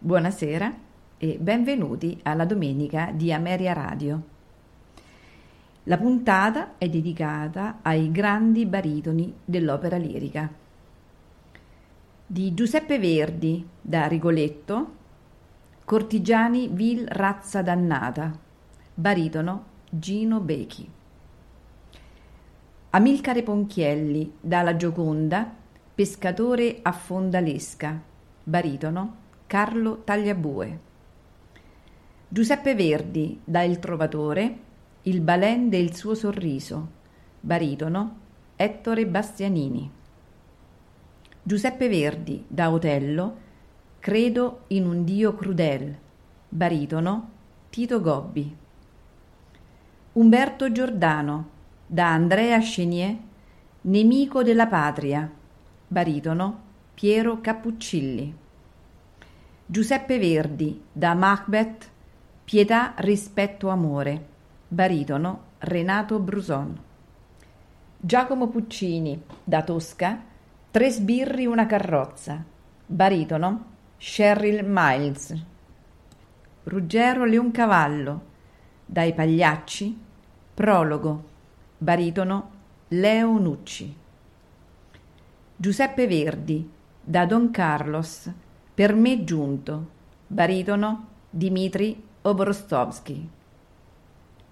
Buonasera e benvenuti alla domenica di Ameria Radio. La puntata è dedicata ai grandi baritoni dell'opera lirica. Di Giuseppe Verdi da Rigoletto, Cortigiani Vil razza dannata, baritono Gino Becchi. Amilcare Ponchielli dalla Gioconda, pescatore a Fondalesca, baritono Carlo Tagliabue. Giuseppe Verdi da Il Trovatore, Il balen del suo sorriso, baritono Ettore Bastianini. Giuseppe Verdi da Otello, Credo in un Dio crudel, baritono Tito Gobbi. Umberto Giordano da Andrea Chenier, Nemico della patria, baritono Piero Cappuccilli. Giuseppe Verdi da Macbeth Pietà, rispetto, amore. Baritono Renato Bruson. Giacomo Puccini da Tosca Tre sbirri una carrozza. Baritono Cheryl Miles. Ruggero Leoncavallo dai Pagliacci. Prologo baritono Leo Nucci. Giuseppe Verdi da Don Carlos per me giunto, baritono Dimitri Obrostovsky.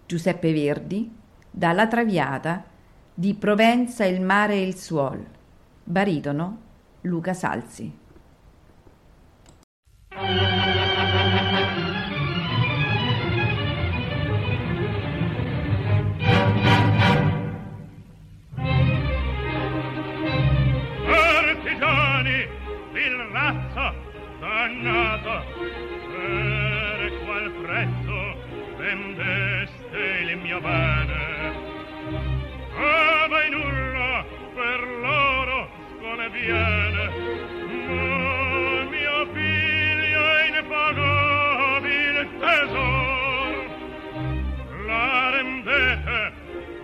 Giuseppe Verdi, dalla Traviata, di Provenza il mare e il suol, baritono Luca Salzi. Dannata per qual prezzo vendeste il mio bene? Ah, vai nulla per loro sconviene ma mio figlio è impagabile tesor. La rendete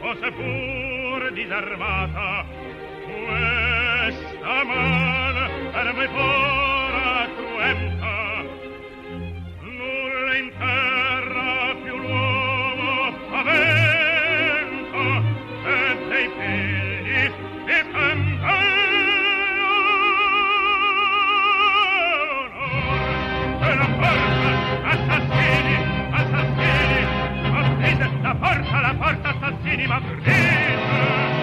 o seppur disarmata questa man Erbe fora truempa, nulla in terra più l'uomo a vento, e dei piedi di pentaiolo. La forza, assassini, assassini, ma offrite la porta, assassini, ma prete!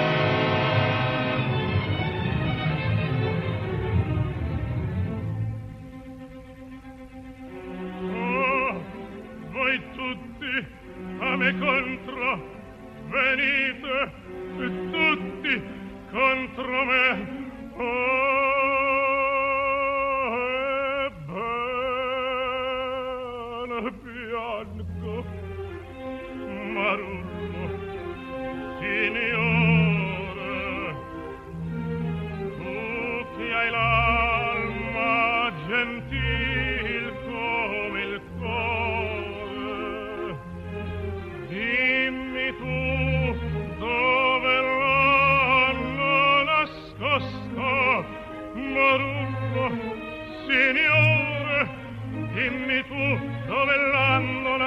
contro venite tutti contro me. Oh, e ben bianco marullo signor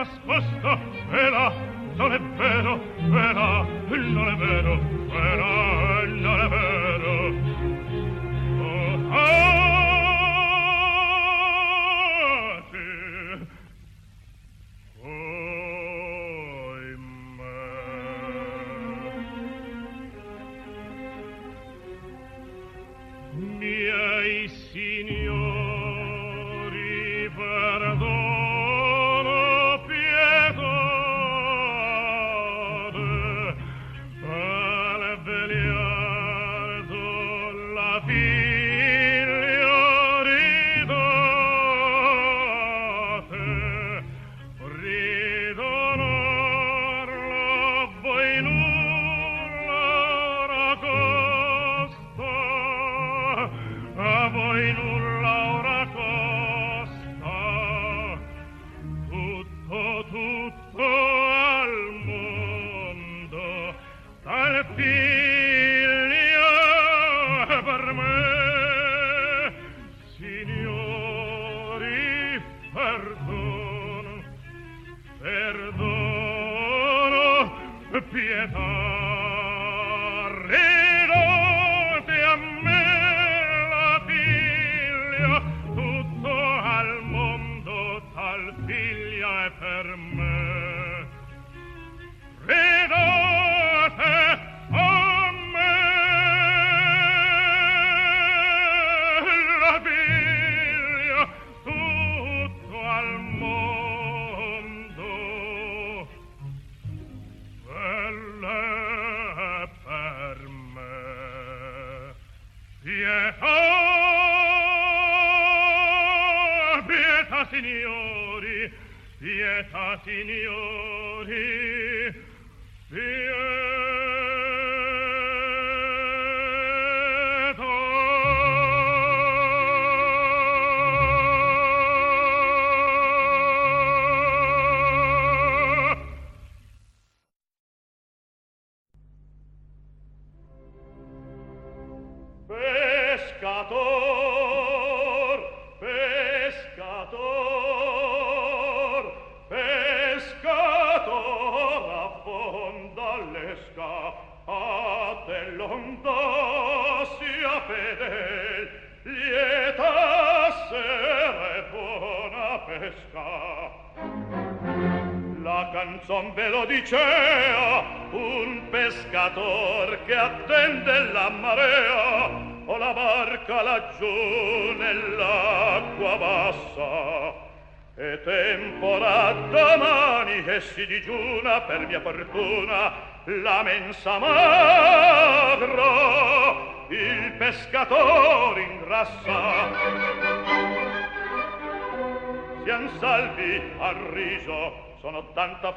nascosto, verrà, non è vero, verrà, non è vero, verrà. Fear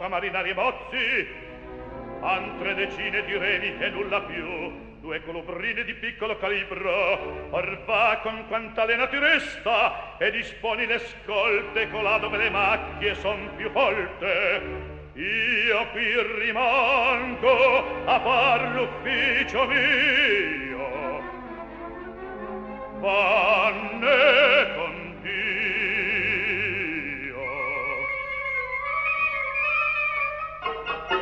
tra marinari e bozzi. Altre decine di revi e nulla più due colubrine di piccolo calibro. Or va con quanta lena ti resta e disponi le scolte colà dove le macchie son più volte. io qui rimango a far l'ufficio mio. Vanne con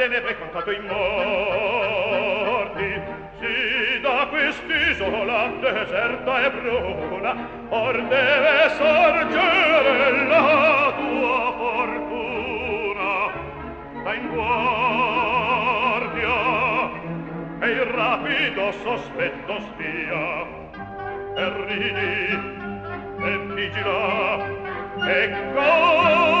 tenebre contato i morti. Si da quest'isola deserta e bruna or deve sorgere la tua fortuna. Da in guardia e il rapido sospetto stia e ridi e vigila e colta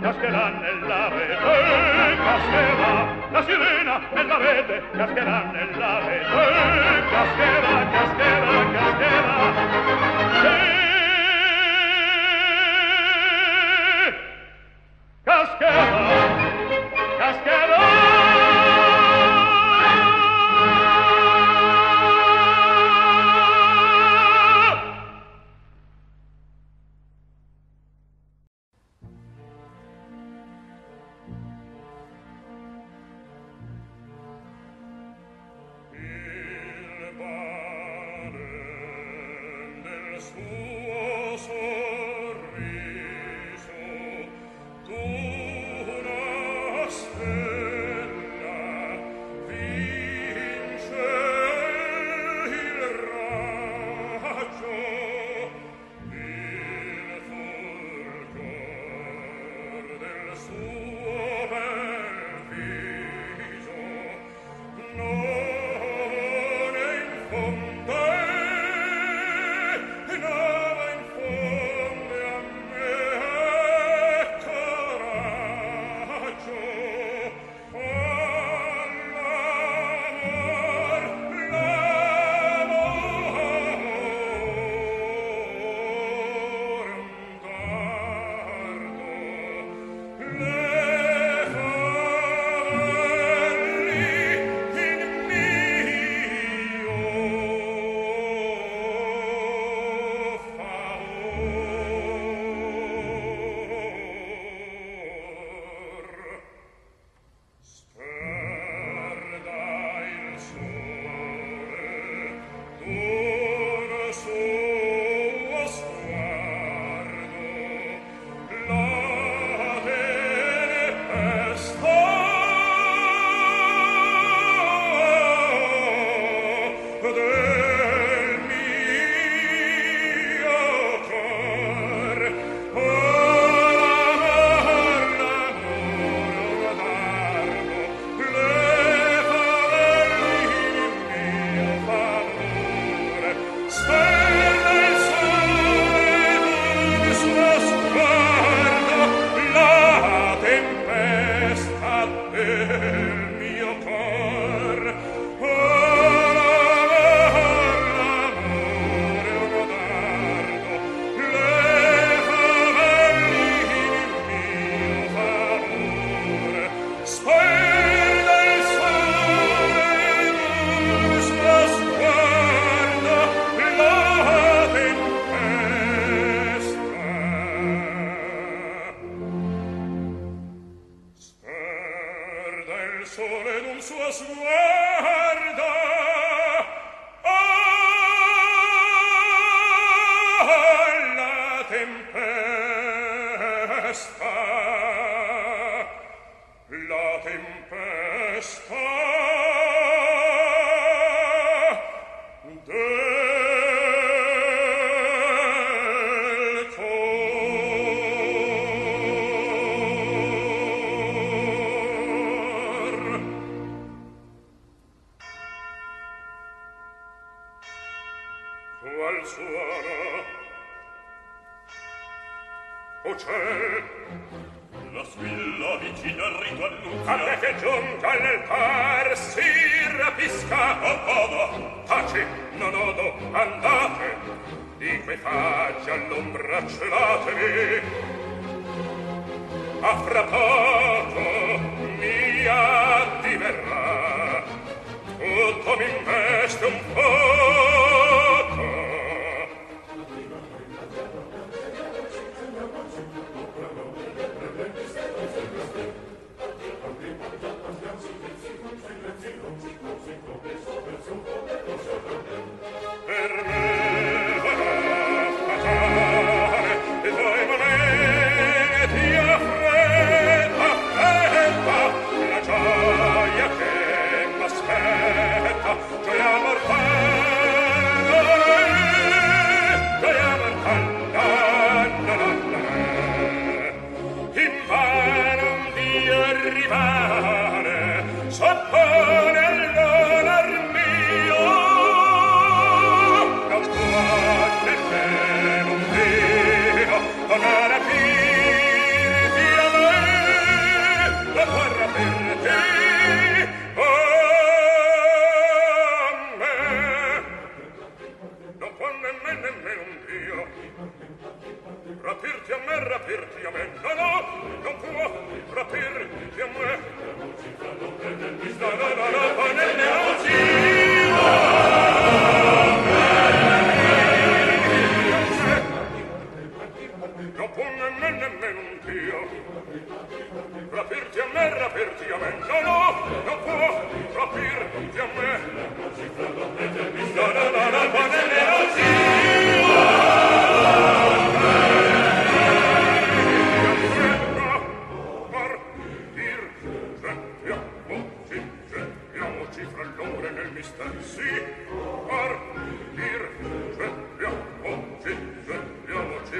cascherà nella rete, cascherà la sirena nella rete, cascherà nella rete. a fra poco mia diverrà tutto mi investe un poco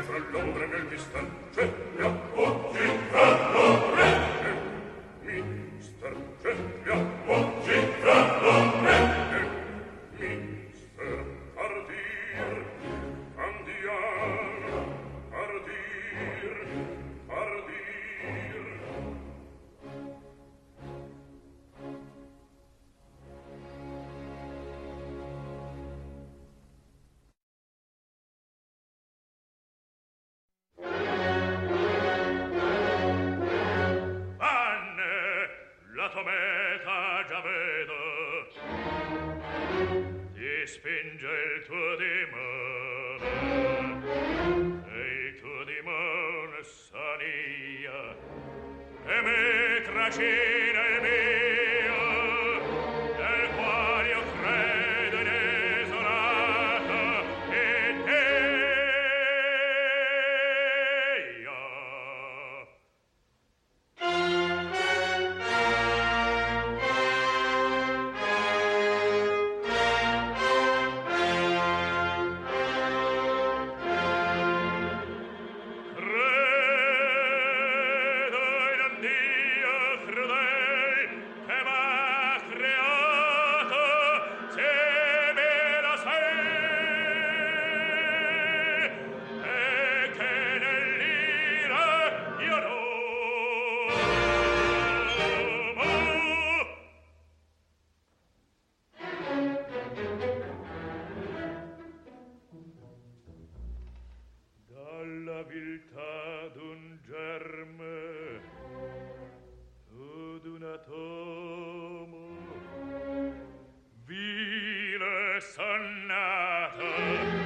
fra l'ombra nel distan, c'è. Satan.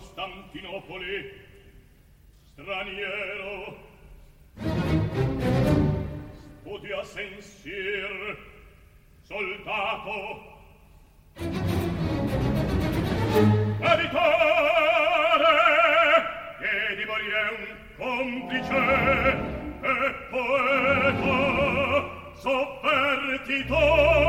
Costantinopoli straniero. Studia sensir soldato. Evitare che di voi è un complice e poeta sovvertitore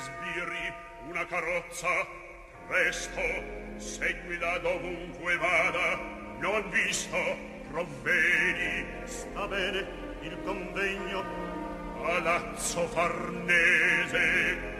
sbirri una carrozza presto seguila dovunque vada. Non visto provvedi sta bene il convegno palazzo farnese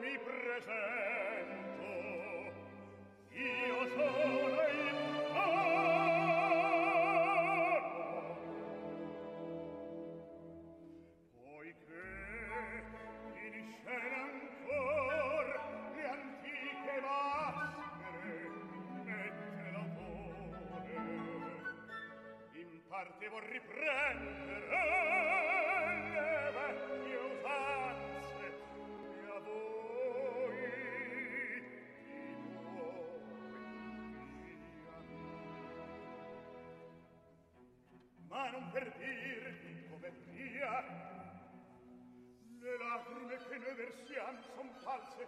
mi presento. Io sono il pano poiché in scena ancor le antiche maschere mette l'autore in parte vor prendere a non perdirti come via le lacrime che noi versiam son false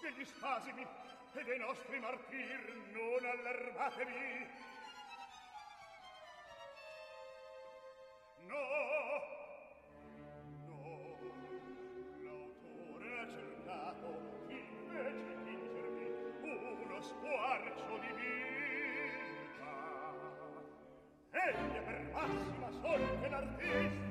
degli spasimi e dei nostri martir non allarmatevi. No no l'autore ha cercato invece di ingermi uno squarcio di vita. Egli massima sol che l'artista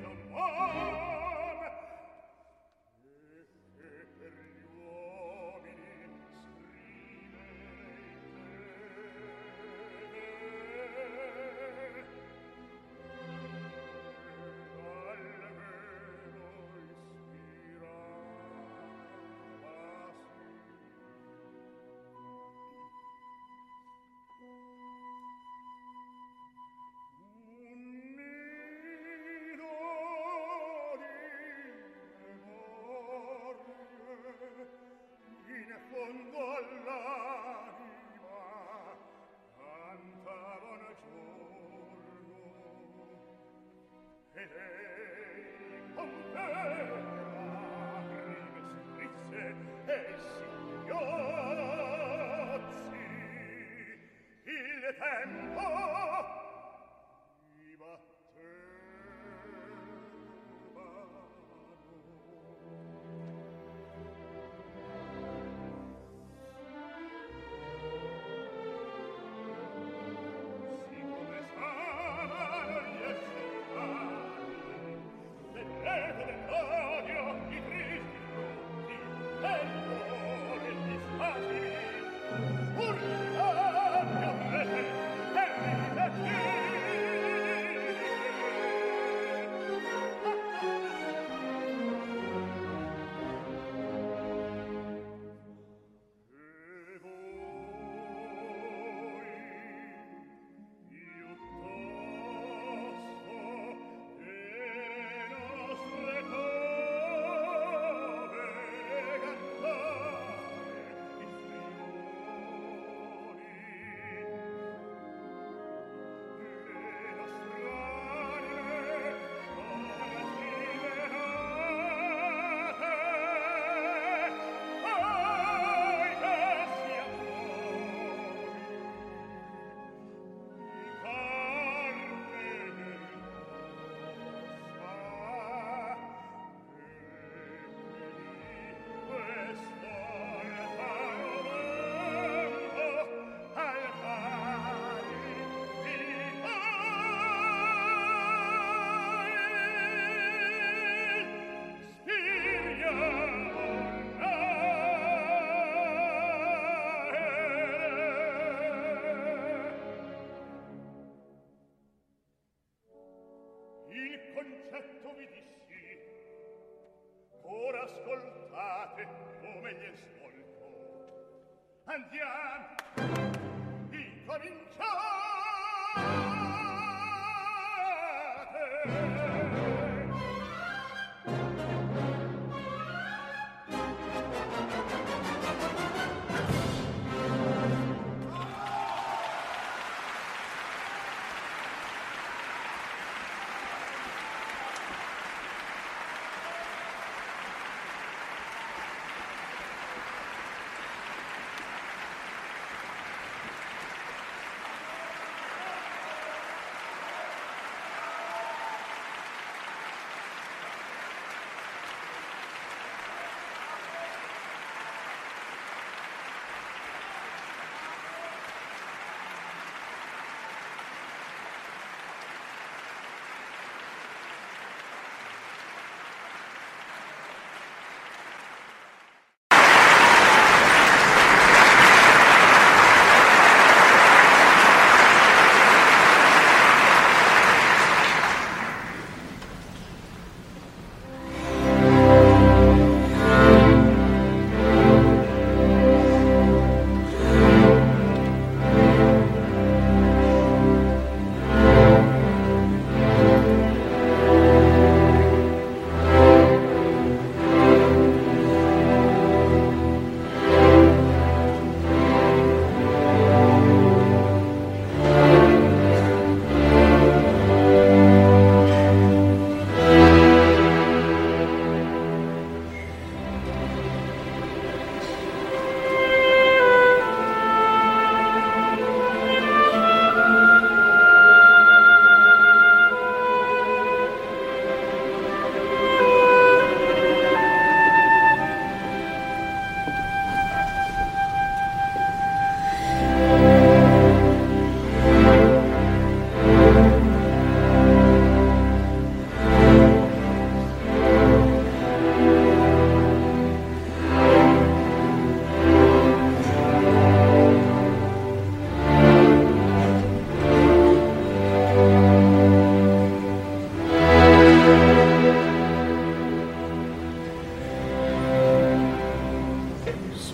ascoltate come gli ascolto. Andiamo, incominciamo!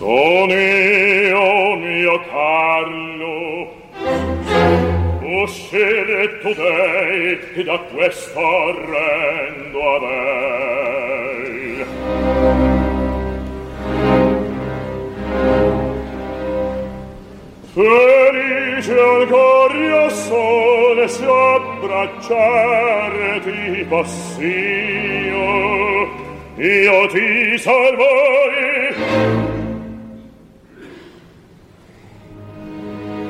Sono o mio Carlo, o sceletto dei che da questo rendo avel. Felice ancor io sole se abbracciare ti passio, io ti salvai,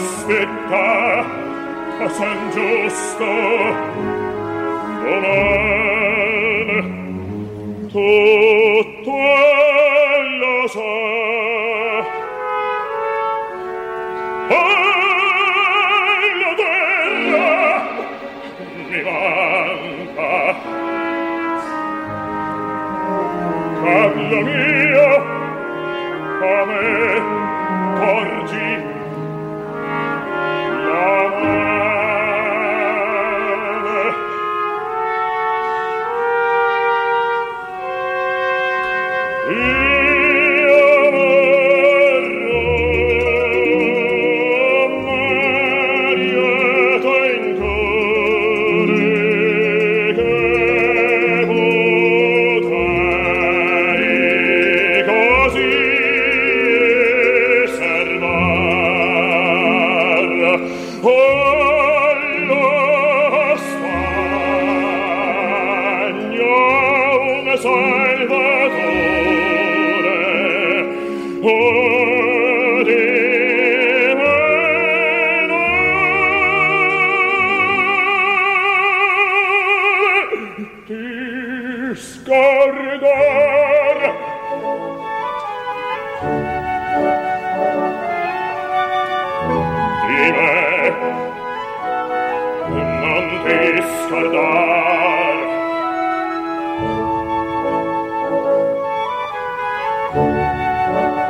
aspetta, ma san giusto,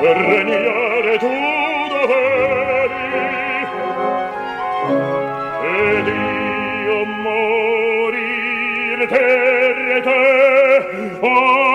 regnare tu dovevi ed io morir per te. Oh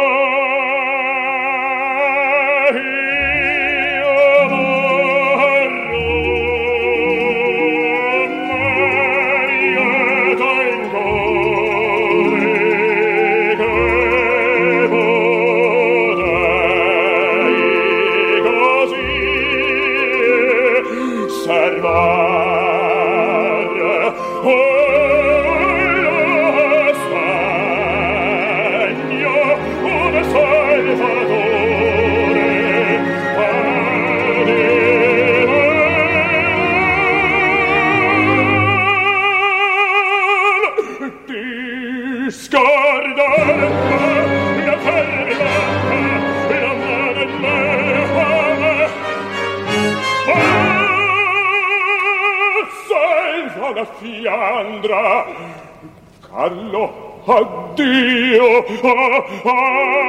addio, ah, ah.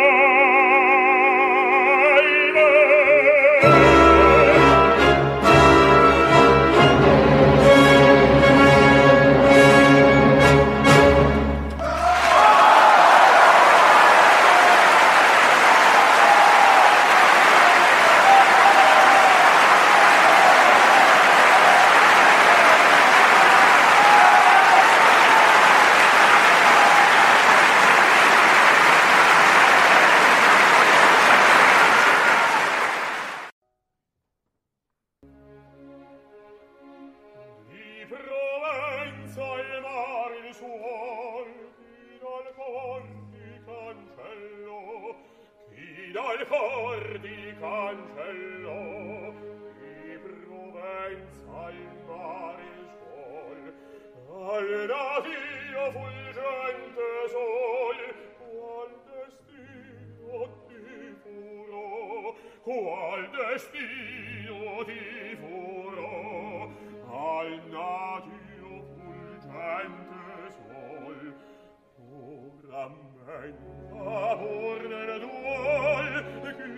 Provenza il mar il suol chi dal cor di cancello chi dal cor di cancello di Provenza il mar il suol al nadio fulgente sol qual destino ti furo qual destino ti furo al natio fulgente sol ora men amor duol che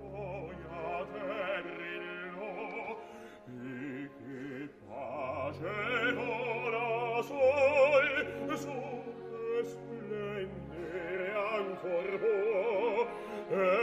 gioia terrillo e che pace ora sol sol splendere ancor ho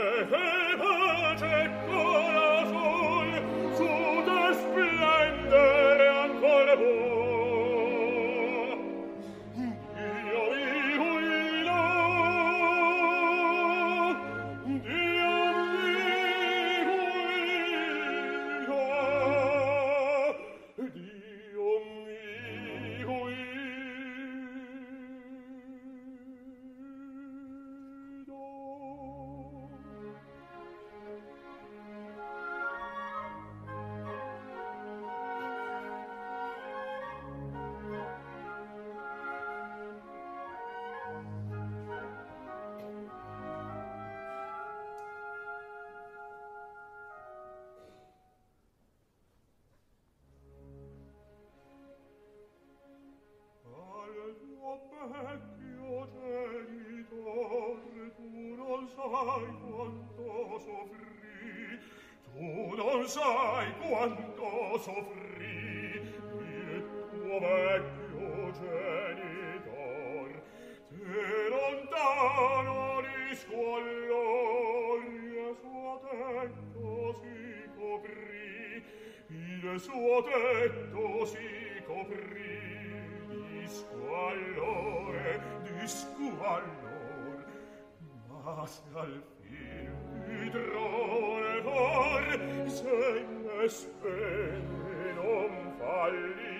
non sai quanto soffrì il tuo vecchio genitor te lontano di squallore suo tetto si coprì il suo tetto si coprì di squallore di squallore ma se al fin mi trovo amor se ne speri non falli